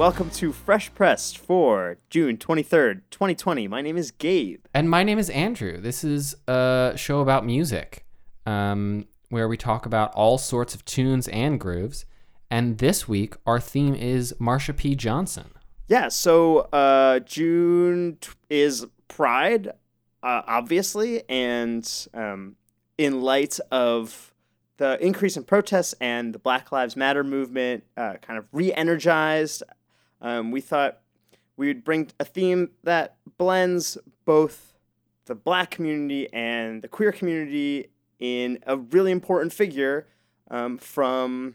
Welcome to Fresh Pressed for June 23rd, 2020. My name is Gabe. And my name is Andrew. This is a show about music um, where we talk about all sorts of tunes and grooves. And this week, our theme is Marsha P. Johnson. Yeah, so uh, June t- is Pride, uh, obviously, and um, in light of the increase in protests and the Black Lives Matter movement uh, kind of re energized, um, we thought we would bring a theme that blends both the black community and the queer community in a really important figure um, from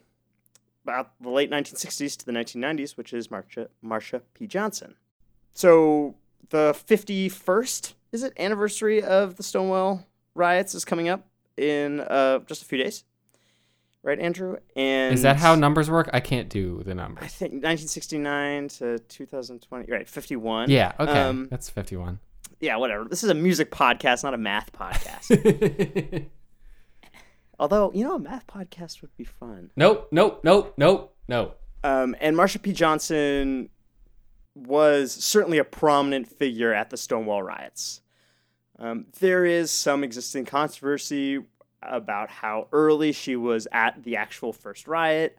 about the late 1960s to the 1990s, which is Marsha, Marsha P. Johnson. So the 51st, is it, anniversary of the Stonewall riots is coming up in uh, just a few days. Right, Andrew? And Is that how numbers work? I can't do the numbers. I think 1969 to 2020. Right, 51. Yeah, okay. Um, That's 51. yeah, whatever. This is a music podcast, not a math podcast. Although, you know, a math podcast would be fun. nope, nope, nope, nope, no. Um, and Marsha P. Johnson was certainly a prominent figure at the Stonewall riots. Um, there is some existing controversy about how early she was at the actual first riot.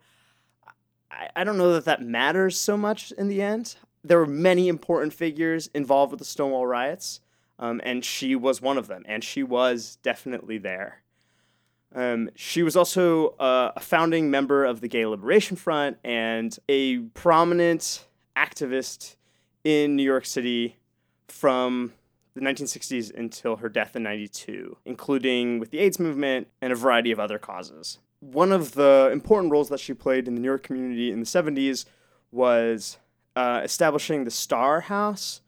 I, I don't know that that matters so much in the end. There were many important figures involved with the Stonewall riots, um, and she was one of them, and she was definitely there. Um, she was also uh, a founding member of the Gay Liberation Front and a prominent activist in New York City from the 1960s until her death in 92, including with the AIDS movement and a variety of other causes. One of the important roles that she played in the New York community in the 70s was uh, establishing the Star House.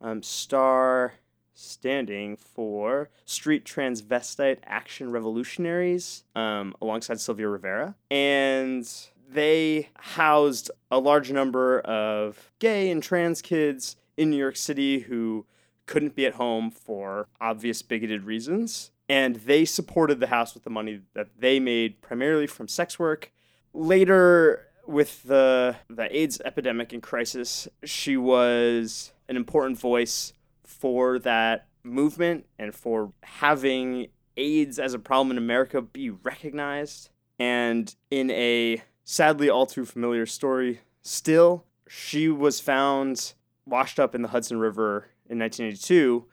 Um, Star standing for Street Transvestite Action Revolutionaries um, alongside Sylvia Rivera. And they housed a large number of gay and trans kids in New York City who couldn't be at home for obvious bigoted reasons. And they supported the house with the money that they made primarily from sex work. Later, with the, the AIDS epidemic and crisis, she was an important voice for that movement and for having AIDS as a problem in America be recognized. And in a sadly all too familiar story, still, she was found washed up in the Hudson River in 1982,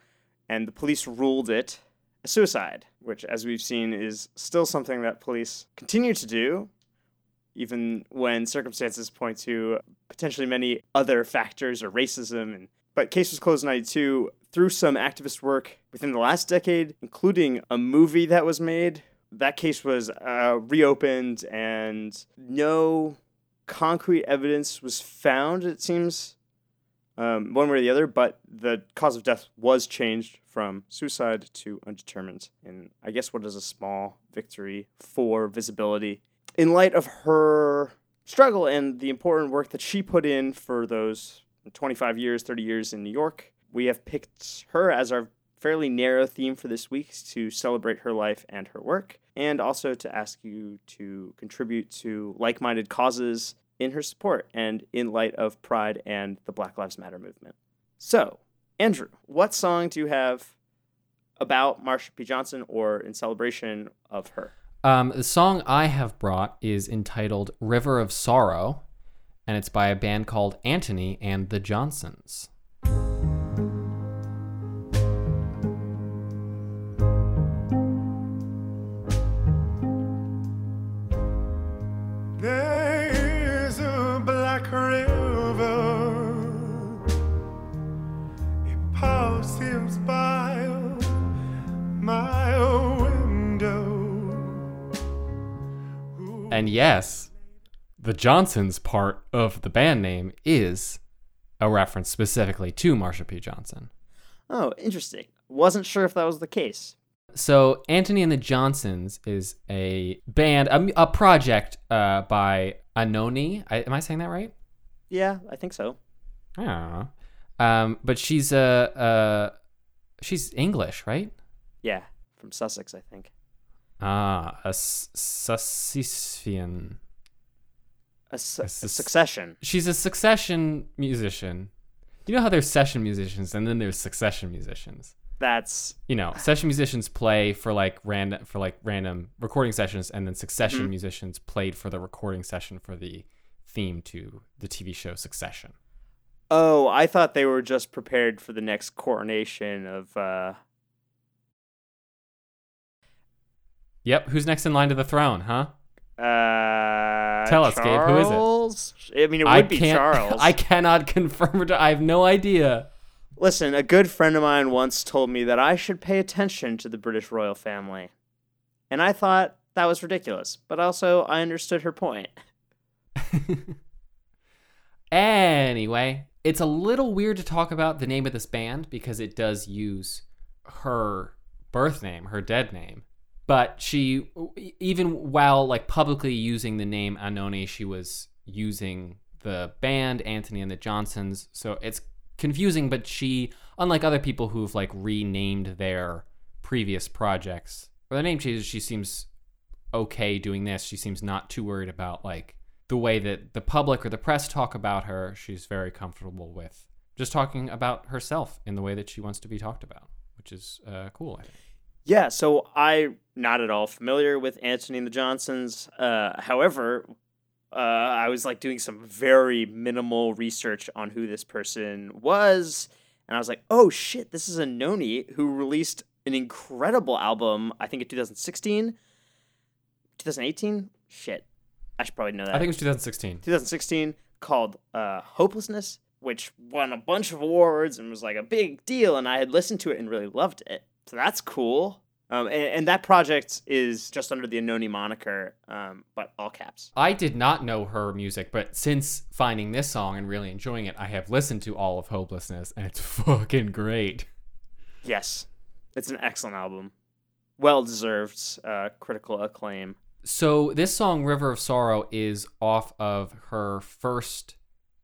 and the police ruled it a suicide, which, as we've seen, is still something that police continue to do, even when circumstances point to potentially many other factors or racism and but case was closed in 92 through some activist work within the last decade, including a movie that was made. That case was uh, reopened and no concrete evidence was found, it seems, um, one way or the other, but the cause of death was changed from suicide to undetermined. And I guess what is a small victory for visibility. In light of her struggle and the important work that she put in for those 25 years, 30 years in New York. We have picked her as our fairly narrow theme for this week to celebrate her life and her work, and also to ask you to contribute to like minded causes in her support and in light of Pride and the Black Lives Matter movement. So, Andrew, what song do you have about Marsha P. Johnson or in celebration of her? Um, the song I have brought is entitled River of Sorrow, and it's by a band called Antony and the Johnsons. Yes, the Johnsons part of the band name is a reference specifically to Marsha P. Johnson. Oh, interesting. Wasn't sure if that was the case. So, Antony and the Johnsons is a band, a, a project uh, by Anohni. I, am I saying that right? Yeah, I think so. Know. Um, but she's a uh, uh, she's English, right? Yeah, from Sussex, I think. Ah, a S- Sussisfian. A, su- a sus- succession. She's a succession musician. You know how there's session musicians and then there's succession musicians. That's You know, session musicians play for like random for like random recording sessions, and then succession Mhm. musicians played for the recording session for the theme to the TV show Succession. oh, I thought they were just prepared for the next coronation of. uh Yep, who's next in line to the throne, huh? uh Tell us, Gabe, who is it? Charles? I mean, it would I be. Charles. I cannot confirm it. I have no idea. Listen, a good friend of mine once told me that I should pay attention to the British royal family. And I thought that was ridiculous, but also I understood her point. Anyway, it's a little weird to talk about the name of this band because it does use her birth name, her dead name. But she, even while like publicly using the name Anohni, she was using the band Antony and the Johnsons. So it's confusing. But she, unlike other people who've like renamed their previous projects or their name changes, she seems okay doing this. She seems not too worried about like the way that the public or the press talk about her. She's very comfortable with just talking about herself in the way that she wants to be talked about, which is uh, cool. I think. Yeah, so I not at all familiar with Antony and the Johnsons. Uh, however, uh, I was like doing some very minimal research on who this person was, and I was like, "Oh shit, this is Anohni who released an incredible album. I think in 2016, 2018. Shit, I should probably know that. I think it was 2016. 2016 called uh, Hopelessness, which won a bunch of awards and was like a big deal. And I had listened to it and really loved it. So that's cool. Um, and, and that project is just under the Anohni moniker, um, but all caps. I did not know her music, but since finding this song and really enjoying it, I have listened to all of Hopelessness, and it's fucking great. Yes, it's an excellent album. Well deserved uh, critical acclaim. So this song, River of Sorrow, is off of her first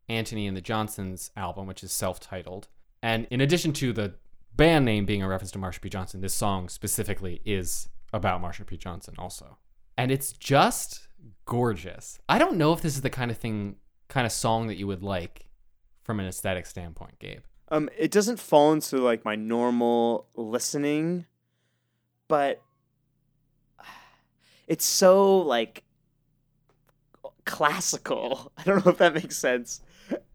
Antony and the Johnsons album, which is self-titled. And in addition to the band name being a reference to Marsha P. Johnson, this song specifically is about Marsha P. Johnson also. And it's just gorgeous. I don't know if this is the kind of thing, kind of song that you would like from an aesthetic standpoint, Gabe. Um, it doesn't fall into like my normal listening, but it's so like classical. I don't know if that makes sense.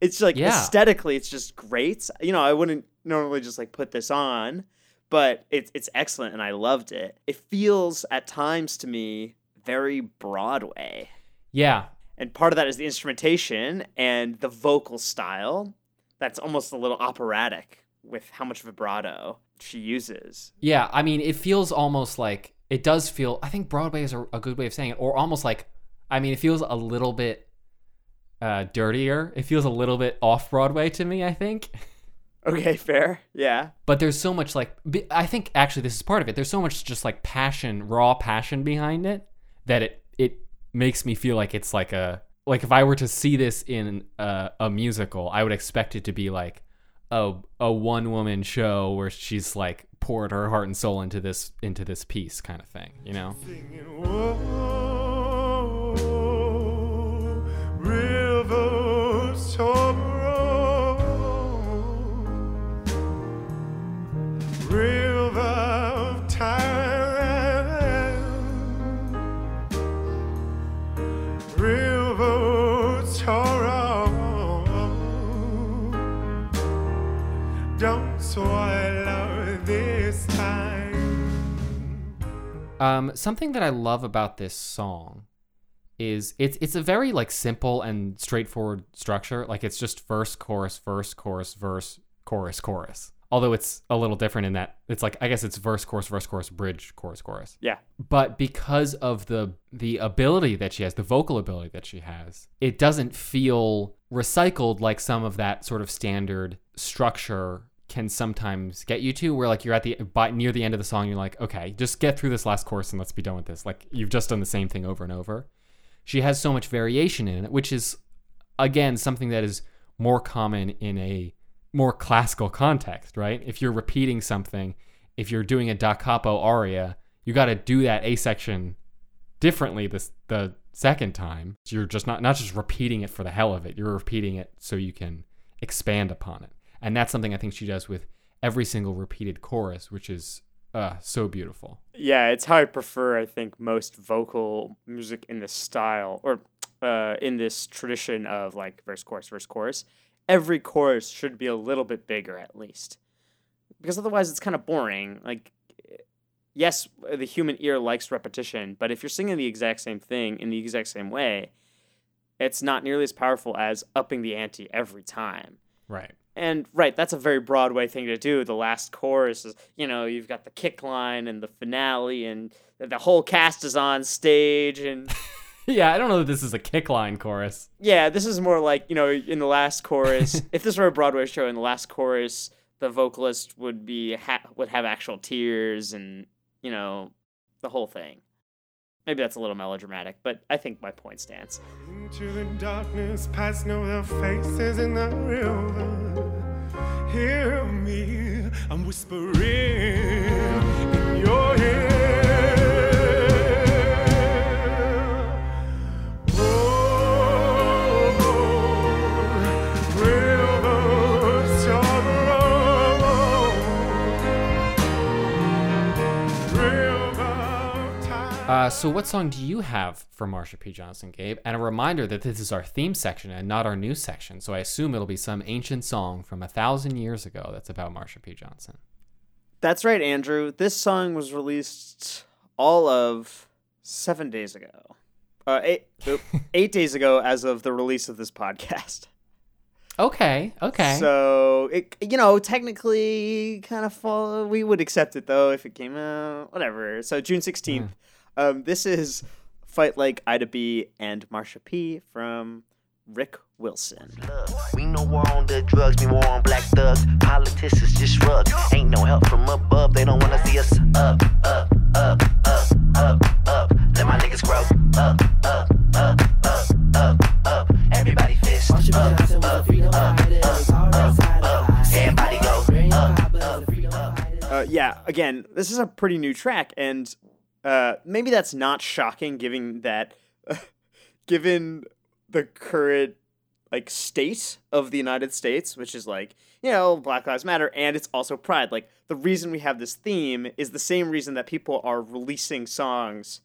It's like Yeah. aesthetically, it's just great. You know, I wouldn't normally just like put this on, but it's it's excellent and I loved it. It feels at times to me very Broadway. Yeah, And part of that is the instrumentation and the vocal style. That's almost a little operatic with how much vibrato she uses. Yeah, I mean, it feels almost like it does feel. I think Broadway is a, a good way of saying it, or almost like, I mean, it feels a little bit uh, dirtier. It feels a little bit off Broadway to me. I think, Okay, fair. Yeah. but there's so much like I think actually this is part of it. There's so much just like passion, raw passion behind it that it it makes me feel like it's like a like if I were to see this in a, a musical, I would expect it to be like a a one woman show where she's like poured her heart and soul into this into this piece kind of thing, you know? Don't this time. Um, something that I love about this song is it's it's a very like simple and straightforward structure. Like it's just verse, chorus, verse, chorus, verse, chorus, chorus. Although it's a little different in that it's like I guess it's verse, chorus, verse, chorus, bridge, chorus, chorus. Yeah. But because of the the ability that she has, the vocal ability that she has, it doesn't feel recycled like some of that sort of standard structure can sometimes get you to where like you're at the by near the end of the song you're like okay just get through this last chorus and let's be done with this like you've just done the same thing over and over she has so much variation in it which is again something that is more common in a more classical context right if you're repeating something if you're doing a da capo aria you got to do that a section differently the, the second time, you're just not not just repeating it for the hell of it. You're repeating it so you can expand upon it. And that's something I think she does with every single repeated chorus, which is uh, so beautiful. Yeah, it's how I prefer, I think, most vocal music in this style or uh, in this tradition of like verse, chorus, verse, chorus. Every chorus should be a little bit bigger at least. Because otherwise it's kind of boring. Like, yes, the human ear likes repetition, but if you're singing the exact same thing in the exact same way, it's not nearly as powerful as upping the ante every time. Right. And right, that's a very Broadway thing to do. The last chorus is, you know, you've got the kick line and the finale, and the whole cast is on stage. And Yeah, I don't know that this is a kick line chorus. yeah, this is more like, you know, in the last chorus, if this were a Broadway show, in the last chorus, the vocalist would be ha- would have actual tears, and you know, the whole thing. Maybe that's a little melodramatic, but I think my point stands. Into the darkness, past know the faces in the river. Hear me, I'm whispering Uh, so, what song do you have for Marsha P. Johnson, Gabe? And a reminder that this is our theme section and not our news section. So, I assume it'll be some ancient song from a thousand years ago that's about Marsha P. Johnson. That's right, Andrew. This song was released all of seven days ago. Uh, eight, eight days ago, as of the release of this podcast. Okay, okay. So it, you know, technically, kind of fall. We would accept it though if it came out. Whatever. So June sixteenth. Um, this is "Fight Like Ida B" and Marsha P from Ric Wilson. We know war on the drugs, we war on black thugs. Politicians just shrugs. Ain't no help from above, they don't wanna see us up, up, up, up, up, up. Let my niggas grow up, up, up, up, up, up. Everybody fist up, up, up, up, up, up. Everybody go up, up, up. Uh, yeah, again, this is a pretty new track, and uh, maybe that's not shocking, given that, given the current like state of the United States, which is like you know Black Lives Matter, and it's also Pride. Like the reason we have this theme is the same reason that people are releasing songs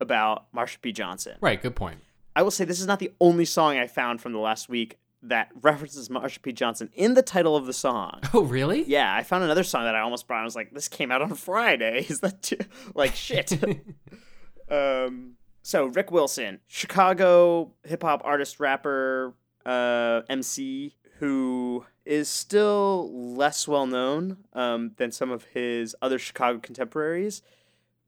about Marsha P. Johnson. right, good point. I will say this is not the only song I found from the last week that references Marsha P. Johnson in the title of the song. Oh, really? Yeah, I found another song that I almost brought. I was like, this came out on Friday. Is that too? like shit? um, so Ric Wilson, Chicago hip hop artist, rapper, uh, MC, who is still less well known um, than some of his other Chicago contemporaries.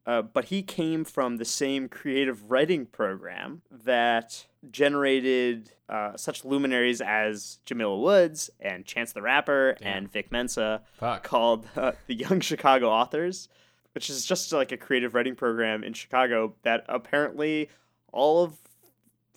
Uh, but he came from the same creative writing program that generated uh, such luminaries as Jamila Woods and Chance the Rapper and Vic Mensa, Fuck. called uh, the Young Chicago Authors, which is just like a creative writing program in Chicago that apparently all of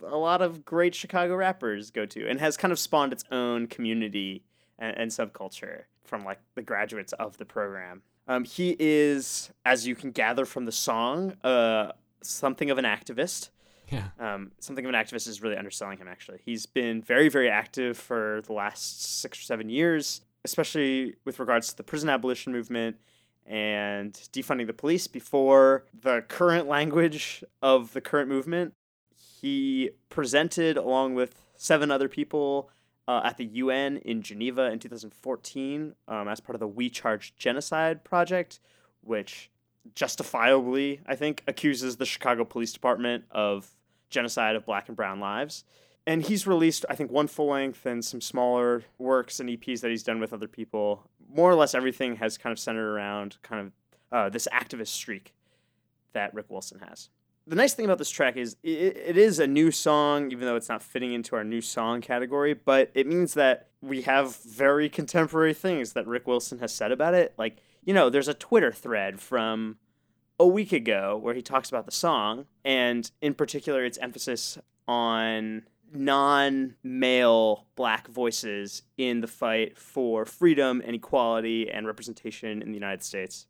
a lot of great Chicago rappers go to, and has kind of spawned its own community and, and subculture from like the graduates of the program. Um, he is, as you can gather from the song, uh, something of an activist. Yeah. Um, something of an activist is really underselling him, actually. He's been very, very active for the last six or seven years, especially with regards to the prison abolition movement and defunding the police before the current language of the current movement. He presented, along with seven other people, uh, at the UN in Geneva in 2014 um, as part of the We Charge Genocide Project, which justifiably, I think, accuses the Chicago Police Department of genocide of black and brown lives. And he's released, I think, one full length and some smaller works and EPs that he's done with other people. More or less everything has kind of centered around kind of uh, this activist streak that Ric Wilson has. The nice thing about this track is it, it is a new song, even though it's not fitting into our new song category, but it means that we have very contemporary things that Ric Wilson has said about it. Like, you know, there's a Twitter thread from a week ago where he talks about the song, and in particular, its emphasis on non male black voices in the fight for freedom and equality and representation in the United States.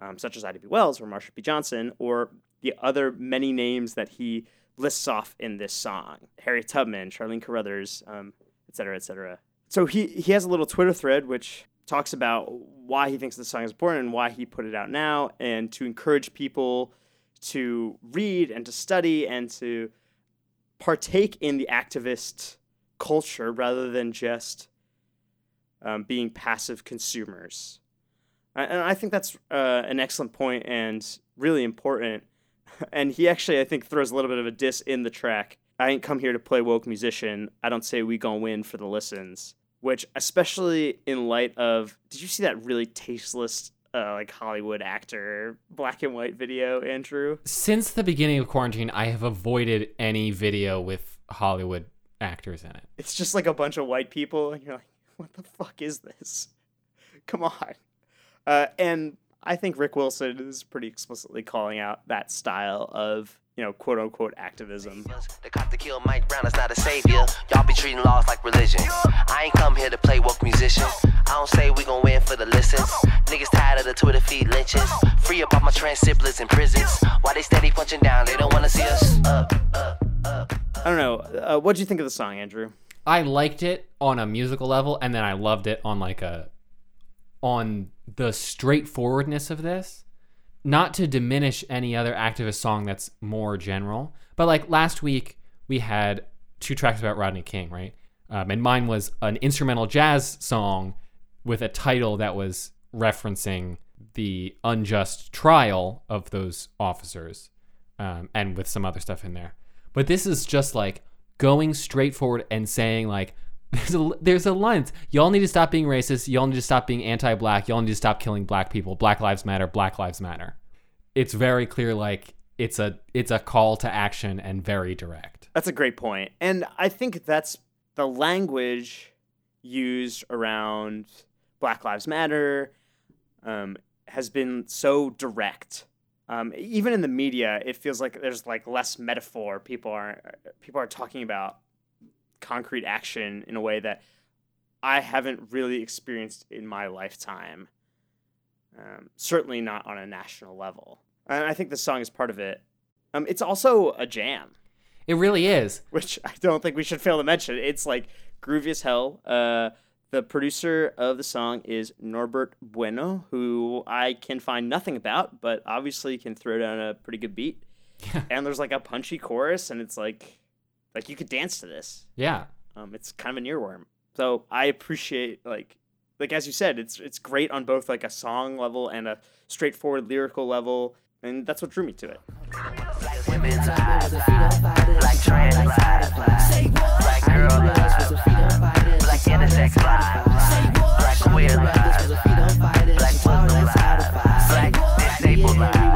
um, such as Ida B. Wells or Marsha P. Johnson, or the other many names that he lists off in this song Harriet Tubman, Charlene Carruthers, um, et cetera, et cetera. So he, he has a little Twitter thread which talks about why he thinks this song is important and why he put it out now, and to encourage people to read and to study and to partake in the activist culture rather than just um, being passive consumers. And I think that's uh, an excellent point and really important. And he actually, I think, throws a little bit of a diss in the track. I ain't come here to play woke musician. I don't say we gonna win for the listens. Which, especially in light of, did you see that really tasteless, uh, like Hollywood actor black and white video, Andrew? Since the beginning of quarantine, I have avoided any video with Hollywood actors in it. It's just like a bunch of white people, and you're like, what the fuck is this? Come on. Uh, and I think Ric Wilson is pretty explicitly calling out that style of, you know, quote unquote activism. The cop to kill Mike Brown is not a savior. Y'all be treating laws like religion. I ain't come here to play woke musician. I don't say we gon' win for the listens. Niggas tired of the Twitter feed lynchings. Free up all my trans siblings in prisons. Why they steady punching down? They don't wanna see us up, up, up. I don't know. Uh, what'd you think of the song, Andrew? I liked it on a musical level, and then I loved it on like a on the straightforwardness of this. Not to diminish any other activist song that's more general, but like last week we had two tracks about Rodney King, right? Um, and mine was an instrumental jazz song with a title that was referencing the unjust trial of those officers, um, and with some other stuff in there. But this is just like going straight forward and saying like there's a there's a line. Y'all need to stop being racist. Y'all need to stop being anti-black. Y'all need to stop killing black people. Black lives matter. Black lives matter. It's very clear like it's a it's a call to action and very direct. That's a great. And I think that's the language used around Black Lives Matter um, has been so direct. Um, even in the media, it feels like there's like less metaphor. People are people are talking about concrete action in a way that I haven't really experienced in my lifetime. Um, certainly not on a national level. And I think this song is part of it. Um, it's also a jam, It really is. which I don't think we should fail to mention. It's like groovy as hell. Uh, the producer of the song is Norbert Bueno, who I can find nothing about, but obviously can throw down a pretty good beat. And there's like a punchy chorus, and it's like, like you could dance to this. Yeah. Um, it's kind of an earworm. So I appreciate like like as you said, it's it's great on both like a song level and a straightforward lyrical level, and that's what drew me to it. Black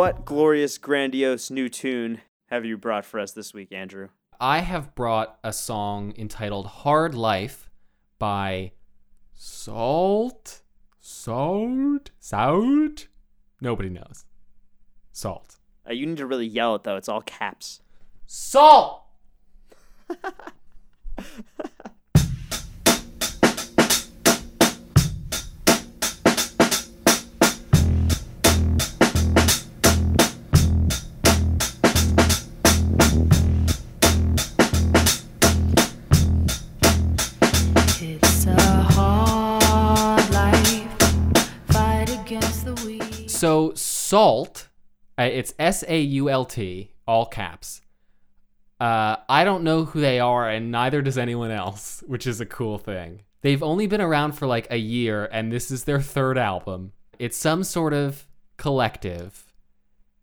What glorious, grandiose new tune have you brought for us this week, Andrew? I have brought a song entitled Hard Life by SAULT. SAULT? SAULT? Nobody knows. SAULT. Uh, you need to really yell it though. It's all caps. SAULT! SAULT, uh, it's S A U L T, all caps. Uh, I don't know who they are, and neither does anyone else, which is a cool thing. They've only been around for like a year, and this is their third album. It's some sort of collective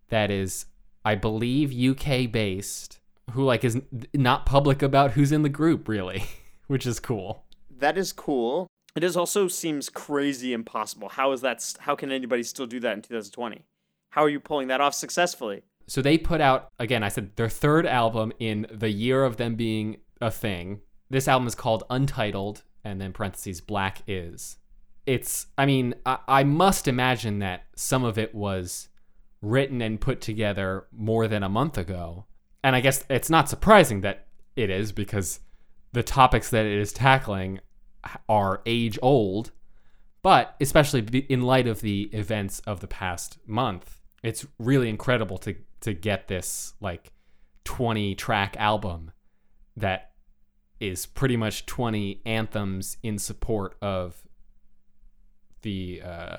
that is, I believe, UK based, who like is not public about who's in the group, really, which is cool. That is cool. It is also seems crazy impossible. How is that? How can anybody still do that in 2020? How are you pulling that off successfully? So they put out again. I said their third album in the year of them being a thing. This album is called Untitled, and then parentheses Black is. It's. I mean, I, I must imagine that some of it was written and put together more than a month ago, and I guess it's not surprising that it is because the topics that it is tackling are age old, but especially in light of the events of the past month, it's really incredible to to get this like 20 track album that is pretty much 20 anthems in support of the uh,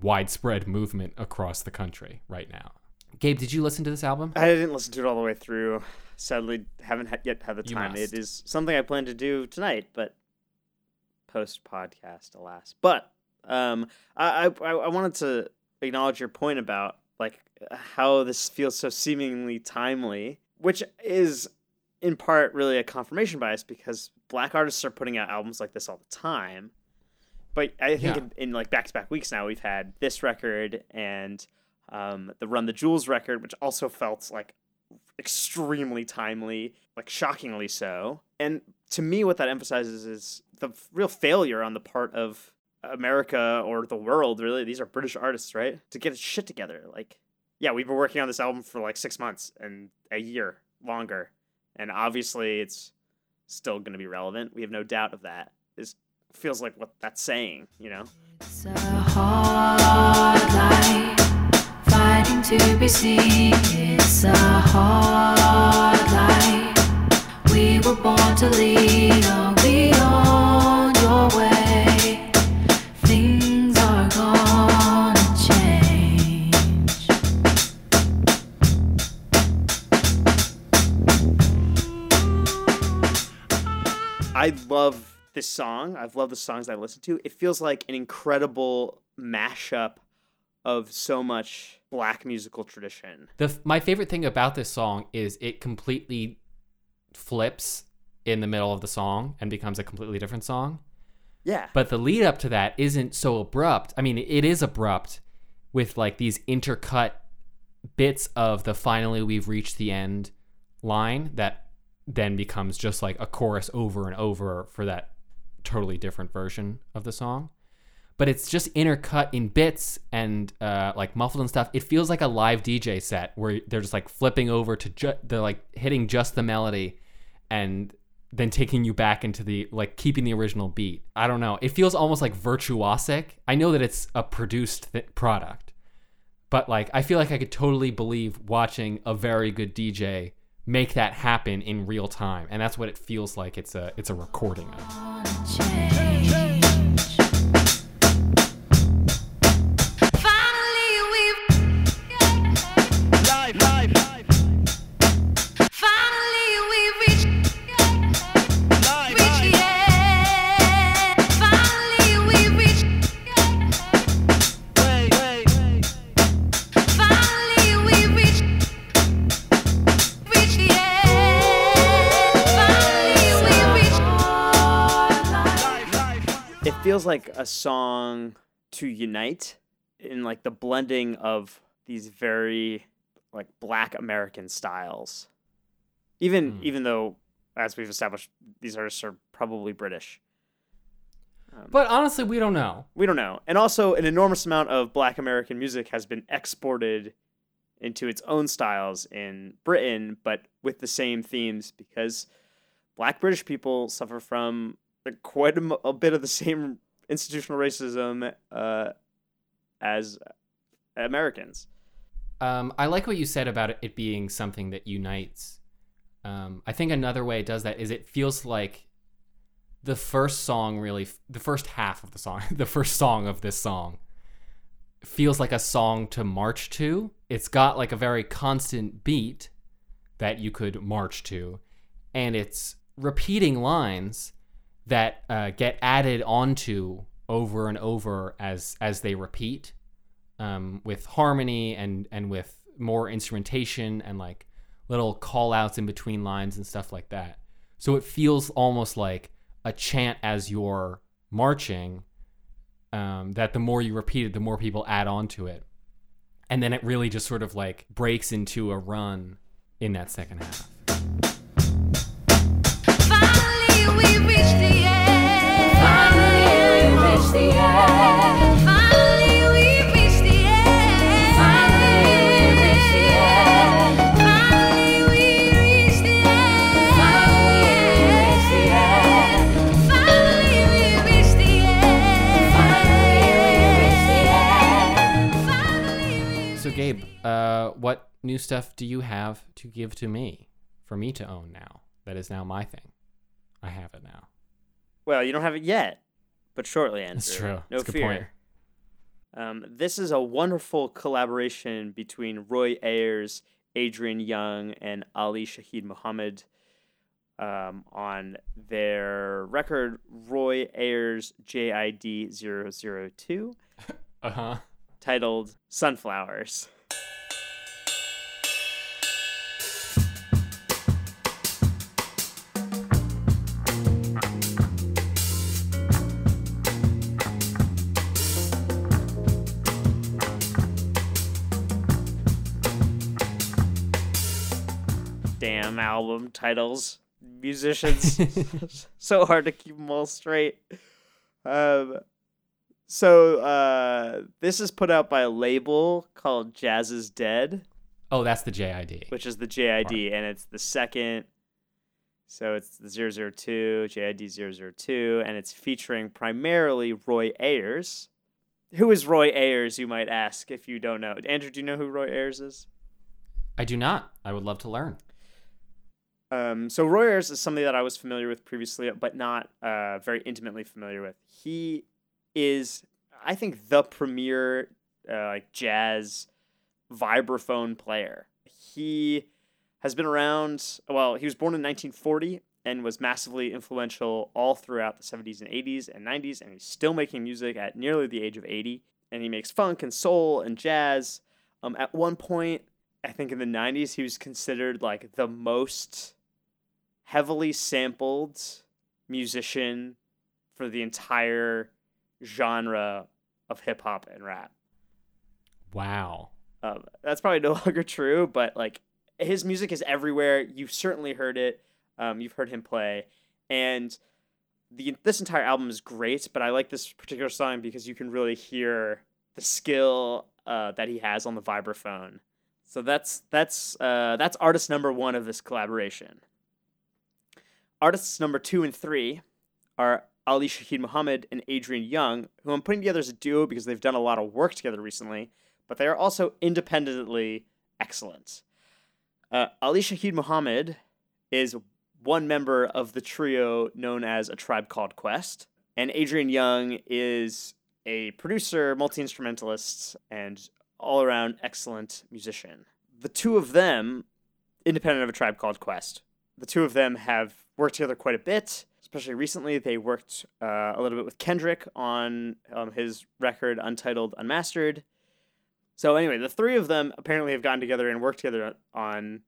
widespread movement across the country right now. Gabe, did you listen to this album? I didn't listen to it all the way through. Sadly, haven't ha- yet had the time. It is something I plan to do tonight, but post podcast, alas. But um, I, I I wanted to acknowledge your point about like how this feels so seemingly timely, which is in part really a confirmation bias because black artists are putting out albums like this all the time. But I think Yeah. in, in like back to back weeks now, we've had this record and um, the Run the Jewels record, which also felt like extremely timely, like shockingly so. And to me, what that emphasizes is the real failure on the part of America or the world. Really, these are British artists, right? To get shit together. Like, yeah, we've been working on this album for like six months and a year longer, and obviously it's still going to be relevant. We have no doubt of that. This feels like what that's saying, you know. It's a hard life, fighting to be seen. It's a hard life. We were born to lead, I love this song. I've loved the songs I listened to. It feels like an incredible mashup of so much black musical tradition. The my favorite thing about this song is it completely flips in the middle of the song and becomes a completely different song. Yeah. But the lead up to that isn't so abrupt. I mean, it is abrupt with like these intercut bits of the finally we've reached the end line that then becomes just like a chorus over and over for that totally different version of the song. But it's just intercut in bits and uh, like muffled and stuff. It feels like a live DJ set where they're just like flipping over to ju- they're like hitting just the melody and then taking you back into the like keeping the original beat. I don't know. It feels almost like virtuosic. I know that it's a produced th- product, but like I feel like I could totally believe watching a very good DJ make that happen in real time, and that's what it feels like. It's a it's a recording of. Feels like a song to unite in like the blending of these very like black American styles. Even Hmm. even though as we've established these artists are probably British. But honestly, we don't know. We don't know. And also, an enormous amount of black American music has been exported into its own styles in Britain, but with the same themes because black British people suffer from quite a, a bit of the same institutional racism uh, as Americans. Um, I like what you said about it, being something that unites. Um, I think another way it does that is it feels like the first song really, the first half of the song, the first song of this song feels like a song to march to. It's got like a very constant beat that you could march to, and it's repeating lines that uh, get added onto over and over as as they repeat um, with harmony and and with more instrumentation and like little call outs in between lines and stuff like that. So it feels almost like a chant as you're marching. Um, that the more you repeat it, the more people add on to it, and then it really just sort of like breaks into a run in that second half. Finally, we've reached the uh, what new stuff do you have to give to me for me to own now? That is now my thing. I have it now. Well, you don't have it yet but shortly, Andrew. That's true. No That's fear. Um, this is a wonderful collaboration between Roy Ayers, Adrian Younge, and Ali Shaheed Muhammad um, on their record Roy Ayers JID 002 Uh huh. titled Sunflowers. Album titles, musicians. so hard to keep them all straight. Um, so uh, this is put out by a label called Jazz is Dead, Oh, that's the JID. which is the JID, and it's the second. So it's the 002, JID 002, and it's featuring primarily Roy Ayers. Who is Roy Ayers, you might ask, if you don't know? Andrew, do you know who Roy Ayers is? I do not. I would love to learn. Um, so Roy Ayers is somebody that I was familiar with previously, but not uh, very intimately familiar with. He is, I think, the premier uh, like jazz vibraphone player. He has been around. Well, he was born in 1940 and was massively influential all throughout the 70s and 80s and 90s, and he's still making music at nearly the age of 80. And he makes funk and soul and jazz. Um, at one point, I think in the 90s, he was considered like the most heavily sampled musician for the entire genre of hip hop and rap. Wow. Um, that's probably no longer true, but like his music is everywhere. You've certainly heard it. Um, you've heard him play, and the this entire album is great. But I like this particular song because you can really hear the skill uh, that he has on the vibraphone. So that's that's uh, that's artist number one of this collaboration. Artists number two and three are Ali Shaheed Muhammad and Adrian Younge, who I'm putting together as a duo because they've done a lot of work together recently, but they are also independently excellent. Uh, Ali Shaheed Muhammad is one member of the trio known as A Tribe Called Quest, and Adrian Younge is a producer, multi instrumentalist, and all around excellent musician. The two of them, independent of A Tribe Called Quest, the two of them have worked together quite a bit. Especially recently, they worked uh, a little bit with Kendrick on um, his record Untitled Unmastered. So anyway, the three of them apparently have gotten together and worked together on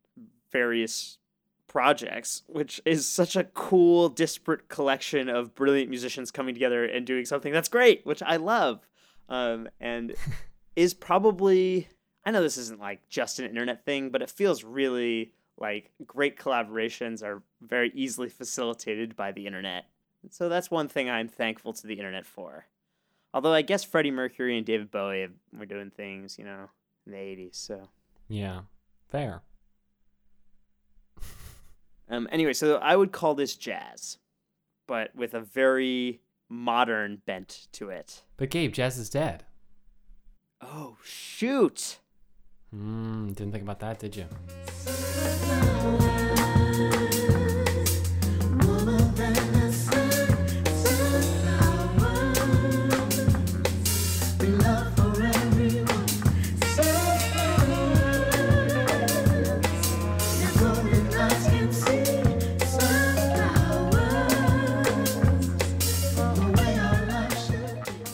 various projects, which is such a cool, disparate collection of brilliant musicians coming together and doing something that's great, which I love, um, and is probably. I know this isn't like just an internet thing, but it feels really like great collaborations are very easily facilitated by the internet. So that's one thing I'm thankful to the internet for. Although I guess Freddie Mercury and David Bowie were doing things, you know, in the 80s. So, Yeah. Fair. um, anyway, so I would call this jazz, but with a very modern bent to it. But Gabe, jazz is dead. Oh, shoot. Hmm. Didn't think about that, did you?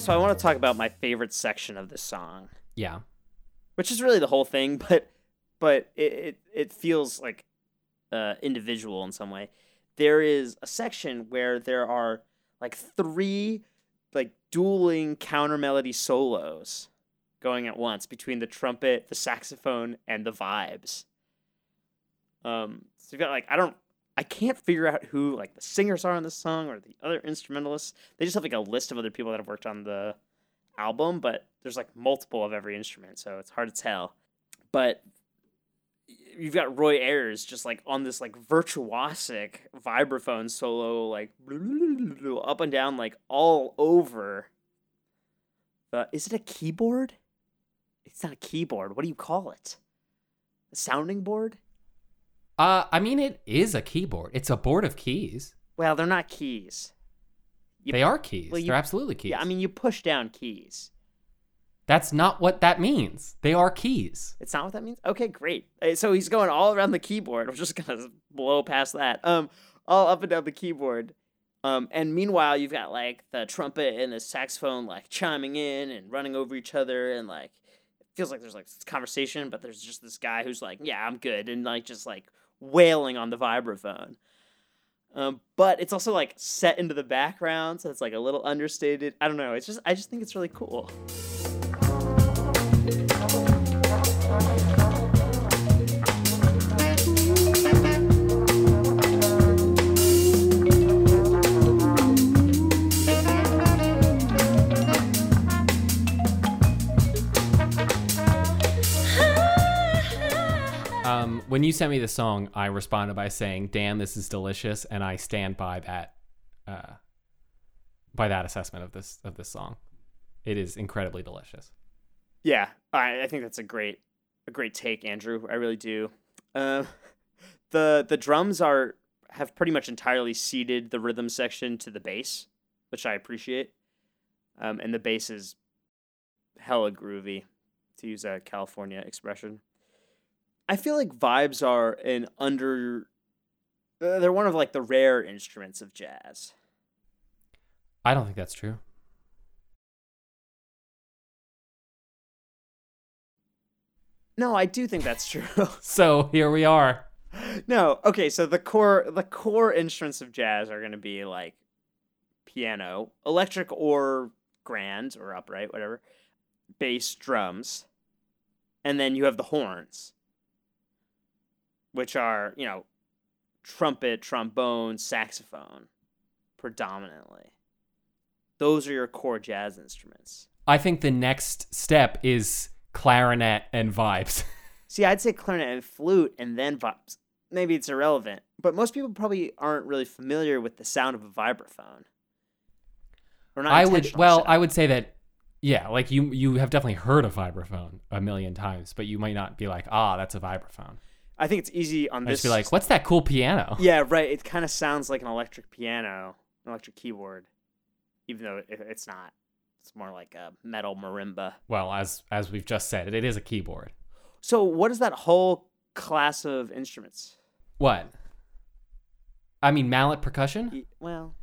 So I want to talk about my favorite section of this song. Yeah. which is really the whole thing, but but it it, it feels like uh, individual in some way. There is a section where there are like three like dueling counter melody solos going at once between the trumpet, the saxophone, and the vibes. Um, so you've got like I don't I can't figure out who like the singers are on this song or the other instrumentalists. They just have like a list of other people that have worked on the album, but there's like multiple of every instrument, so it's hard to tell. But you've got Roy Ayers just like on this like virtuosic vibraphone solo, like up and down, like all over. Uh, is it a keyboard? It's not a keyboard. What do you call it? A sounding board? Uh, I mean, it is a keyboard. It's a board of keys. Well, they're not keys. You- they are keys. well, you- They're absolutely keys. Yeah, I mean, you push down keys. that's not what that means. They are keys. It's not what that means. Okay, great. Uh, So he's going all around the keyboard. I'm just gonna blow past that. Um, all up and down the keyboard. Um, and meanwhile, you've got like the trumpet and the saxophone like chiming in and running over each other, and like feels like there's like conversation, but there's just this guy who's like, "Yeah, I'm good," and like just like wailing on the vibraphone. Um, but it's also like set into the background, so it's like a little understated. I don't know. It's just I just think it's really cool. When you sent me the song, I responded by saying, "Damn, this is delicious," and I stand by that, uh, by that assessment of this of this song. It is incredibly delicious. Yeah, I, I think that's a great a great take, Andrew. I really do. Uh, the the drums are have pretty much entirely ceded the rhythm section to the bass, which I appreciate. Um, and the bass is hella groovy, to use a California expression. I feel like vibes are an under. Uh, they're one of like the rare instruments of jazz. I don't think that's true. No, I do think that's true. So here we are. No, okay, so the core the core instruments of jazz are going to be like piano, electric or grand or upright, whatever, bass, drums, and then you have the horns, which are, you know, trumpet, trombone, saxophone predominantly. Those are your core jazz instruments. I think the next step is clarinet and vibes. See, I'd say clarinet and flute and then vibes. Maybe it's irrelevant, but most people probably aren't really familiar with the sound of a vibraphone. Or not I would well, so. I would say that yeah, like you you have definitely heard a vibraphone a million times, but you might not be like, "Ah, that's a vibraphone." I think it's easy on this. just be like, "What's that cool piano?" Yeah, right. It kind of sounds like an electric piano, an electric keyboard, even though it, it's not. It's more like a metal marimba. Well, as as we've just said, it, it is a keyboard. So, what is that whole class of instruments? What? I mean, mallet percussion? Y- Well,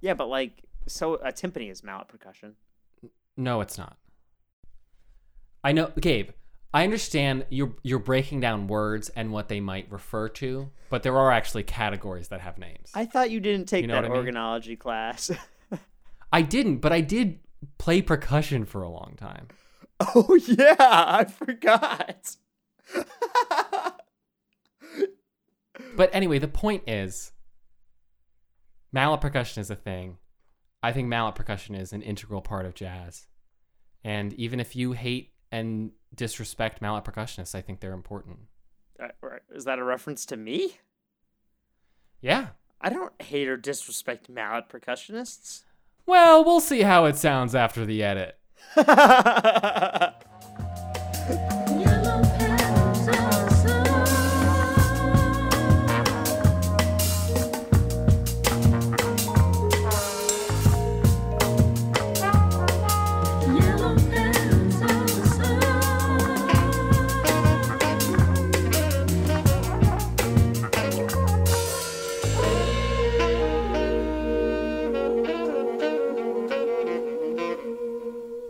yeah, but like, so a timpani is mallet percussion. No, it's not. I know, Gabe. I understand you're you're breaking down words and what they might refer to, but there are actually categories that have names. I thought you didn't take You know that what I mean? organology class. I didn't, but I did play percussion for a long time. oh yeah, I forgot. But anyway, the point is mallet percussion is a thing. I think mallet percussion is an integral part of jazz. And even if you hate and disrespect mallet percussionists, I think they're important. Uh. Is that a reference to me? Yeah. I don't hate or disrespect mallet percussionists. Well, we'll see how it sounds after the edit.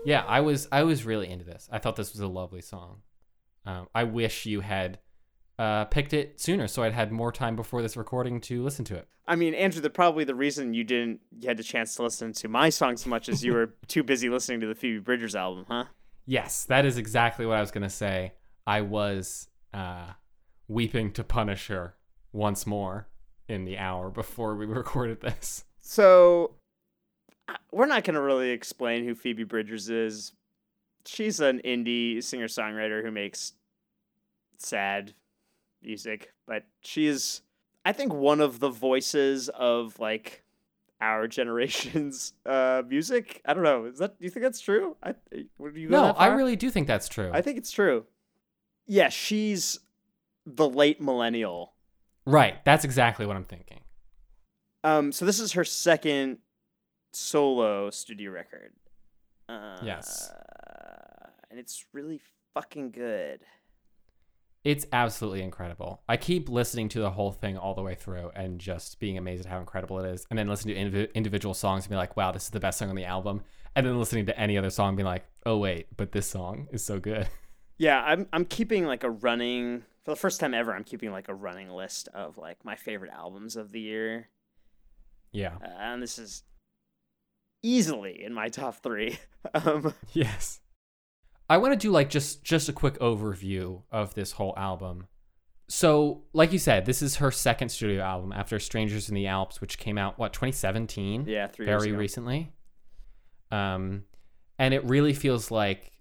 Yeah, I was I was really into this. I thought this was a lovely song. Um, I wish you had uh, picked it sooner, so I'd had more time before this recording to listen to it. I mean, Andrew, the probably the reason you didn't get a chance to listen to my song so much is you were too busy listening to the Phoebe Bridgers album, huh? Yes, that is exactly what I was gonna say. I was uh, weeping to Punisher once more in the hour before we recorded this. So I- we're not going to really explain who Phoebe Bridgers is. She's an indie singer songwriter who makes sad music, but she is, I think, one of the voices of like our generation's uh, music. I don't know. Is that? Do you think that's true? I, would you No, I really do think that's true. I think it's true. Yeah, she's the late millennial. right. That's exactly what I'm thinking. Um, so this is her second solo studio record. Uh, Yes. and it's really fucking good. It's absolutely incredible. I keep listening to the whole thing all the way through and just being amazed at how incredible it is. And then listening to indiv- individual songs and be like, wow, this is the best song on the album. And then listening to any other song and being like, oh, wait, but this song is so good. Yeah, I'm I'm keeping like a running for the first time ever. I'm keeping like a running list of like my favorite albums of the year, yeah. uh, and this is easily in my top three. um, Yes. I want to do like just just a quick overview of this whole album. So, like you said, this is her second studio album after Strangers in the Alps, which came out what 2017. yeah, three years very recently. Um, and it really feels like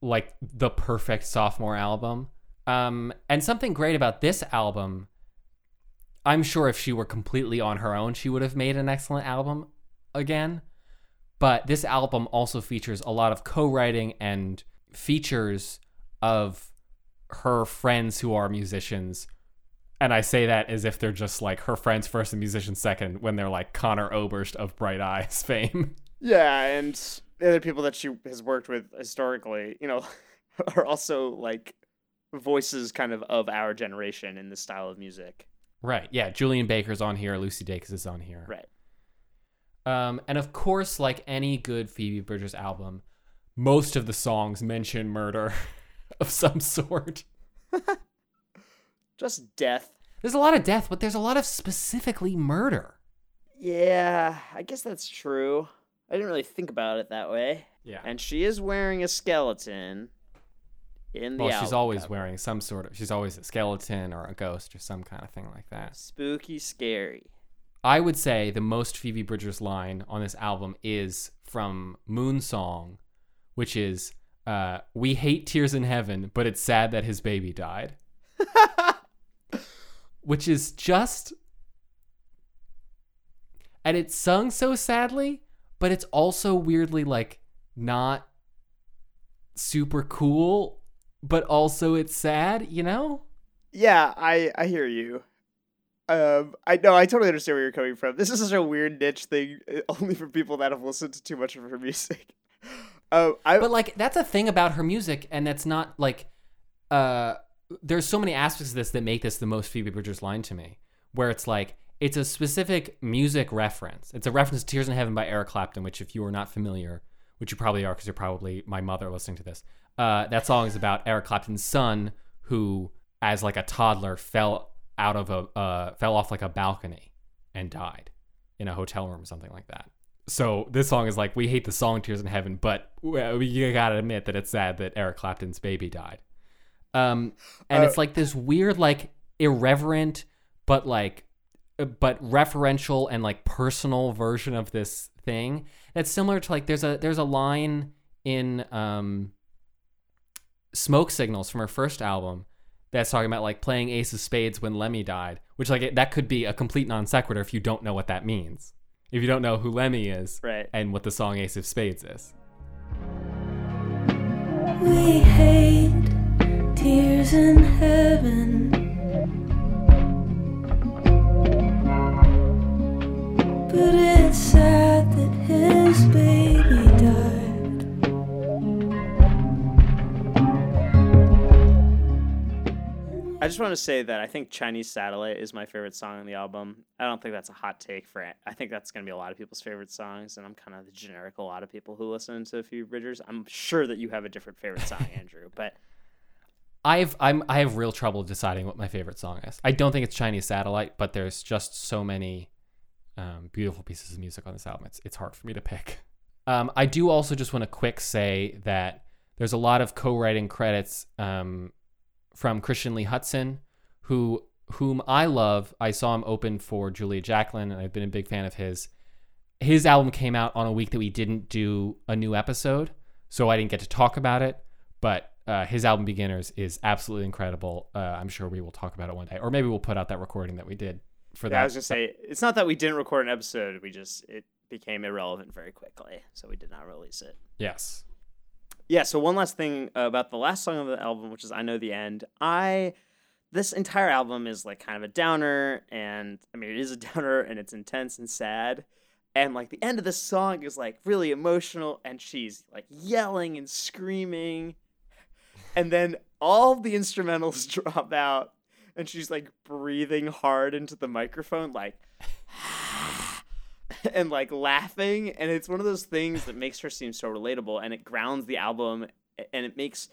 like the perfect sophomore album. Um, and something great about this album, I'm sure if she were completely on her own, she would have made an excellent album again. But this album also features a lot of co-writing and features of her friends who are musicians and I say that as if they're just like her friends first and musicians second when they're like Conor Oberst of Bright Eyes fame. Yeah, and the other people that she has worked with historically, you know, are also like voices kind of of our generation in this style of music. right. Yeah. Julien Baker's on here. Lucy Dacus is on here. Right. Um, and of course, like any good Phoebe Bridgers album, most of the songs mention murder of some sort. Just death. There's a lot of death, but there's a lot of specifically murder. Yeah, I guess that's true. I didn't really think about it that way. Yeah. And she is wearing a skeleton in the well, she's always cover. wearing some sort of. She's always a skeleton or a ghost or some kind of thing like that. spooky scary. I would say the most Phoebe Bridgers line on this album is from Moon Song, which is uh, "We hate tears in heaven, but it's sad that his baby died," which is just, and it's sung so sadly, but it's also weirdly like not super cool, but also it's sad, you know? Yeah, I I hear you. Um, I know I totally understand where you're coming from. This is such a weird niche thing, uh, only for people that have listened to too much of her music. Um, I but like that's a thing about her music and that's not like uh there's so many aspects of this that make this the most phoebe bridgers line to me where it's like it's a specific music reference it's a reference to tears in heaven by eric clapton which if you are not familiar which you probably are because you're probably my mother listening to this uh that song is about eric clapton's son who as like a toddler fell out of a uh fell off like a balcony and died in a hotel room or something like that. So this song is like we hate the song tears in heaven but you gotta admit that it's sad that eric clapton's baby died. Um and Uh, it's like this weird like irreverent but like uh, but referential and like personal version of this thing that's similar to like there's a there's a line in um smoke signals from her first album that's talking about like playing ace of spades when lemmy died which like that could be a complete non sequitur if you don't know what that means if you don't know who lemmy is Right. and what the song ace of spades is We hate tears in heaven. But it's sad that his baby I just want to say that I think Chinese Satellite is my favorite song on the album. I don't think that's a hot take for it. I think that's going to be a lot of people's favorite songs, and I'm kind of the generic a lot of people who listen to a few Bridgers. I'm sure that you have a different favorite song, Andrew, but I've I'm I have real trouble deciding what my favorite song is. I don't think it's Chinese Satellite, but there's just so many um, beautiful pieces of music on this album. It's it's hard for me to pick. Um, I do also just want to quick say that there's a lot of co-writing credits um, from Christian Lee Hutson, who whom I love. I saw him open for Julia Jacklin, and I've been a big fan of his. His album came out on a week that we didn't do a new episode, so I didn't get to talk about it. But uh, his album Beginners is absolutely incredible. Uh, I'm sure we will talk about it one day, or maybe we'll put out that recording that we did for Yeah, that. I was gonna say it's not that we didn't record an episode. We just it became irrelevant very quickly, so we did not release it. yes. Yeah. So one last thing uh, about the last song of the album, which is "I Know the End." I this entire album is like kind of a downer, and I mean it is a downer, and it's intense and sad. And like the end of this song is like really emotional, and she's like yelling and screaming, and then all the instrumentals drop out, and she's like breathing hard into the microphone, like and like laughing and it's one of those things that makes her seem so relatable and it grounds the album and it makes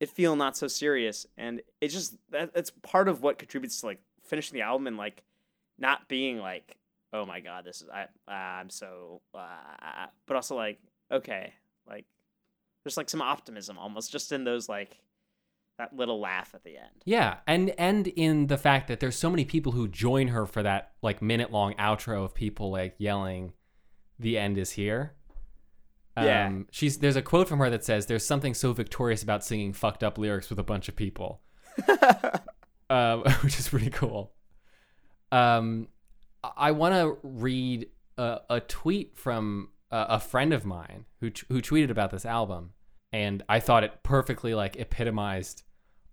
it feel not so serious and it just that, that's part of what contributes to like finishing the album and like not being like oh my god this is i i'm so uh, but also like okay like there's like some optimism almost just in those like that little laugh at the end Yeah, and and in the fact that there's so many people who join her for that like minute long outro of people like yelling, "The end is here." Yeah. Um, she's there's a quote from her that says, "There's something so victorious about singing fucked up lyrics with a bunch of people," um, which is pretty cool. Um, I want to read a, a tweet from a, a friend of mine who t- who tweeted about this album, and I thought it perfectly like epitomized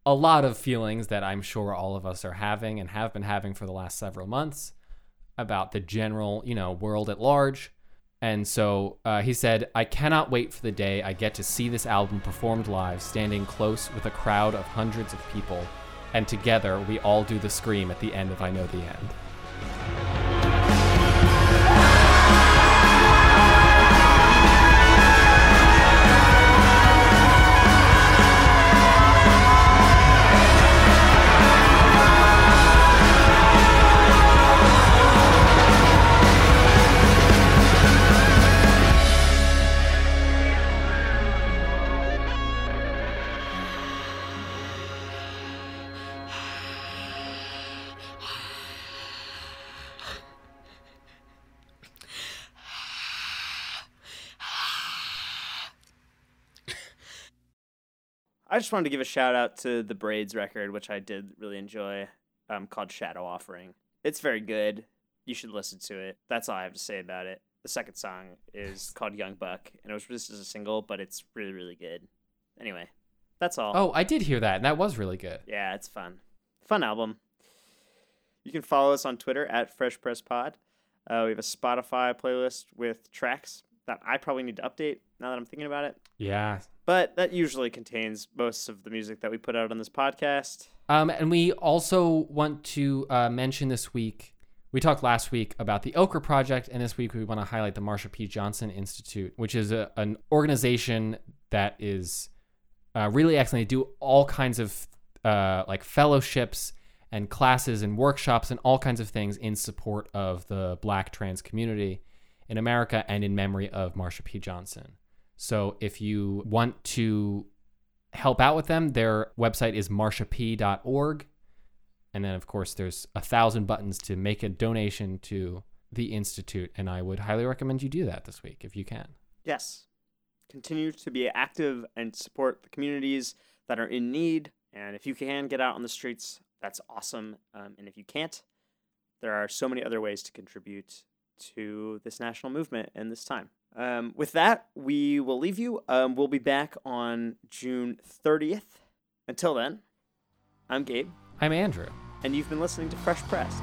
a lot of feelings that I'm sure all of us are having and have been having for the last several months about the general, you know, world at large. And so uh, he said, I cannot wait for the day I get to see this album performed live, standing close with a crowd of hundreds of people, and together we all do the scream at the end of I Know the End. I just wanted to give a shout out to the Braids record, which I did really enjoy, um, called Shadow Offering. It's very good. You should listen to it. That's all I have to say about it. The second song is called Young Buck, and it was released as a single, but it's really, really good. Anyway, that's all. Oh, I did hear that, and that was really good. Yeah, it's fun. Fun album. You can follow us on Twitter at Fresh Press Pod. Uh, we have a Spotify playlist with tracks that I probably need to update now that I'm thinking about it. Yeah. But that usually contains most of the music that we put out on this podcast. Um, and we also want to uh, mention this week. We talked last week about the Okra Project, and this week we want to highlight the Marsha P. Johnson Institute, which is a, an organization that is uh, really excellent. They do all kinds of uh, like fellowships and classes and workshops and all kinds of things in support of the Black trans community in America and in memory of Marsha P. Johnson. So if you want to help out with them, their website is marshap.org. And then, of course, there's a thousand buttons to make a donation to the Institute. And I would highly recommend you do that this week if you can. Yes. Continue to be active and support the communities that are in need. And if you can get out on the streets, that's awesome. Um, and if you can't, there are so many other ways to contribute to this national movement in this time. Um, with that, we will leave you. Um, we'll be back on June 30th. Until then, I'm Gabe, I'm Andrew. and you've been listening to Fresh Pressed.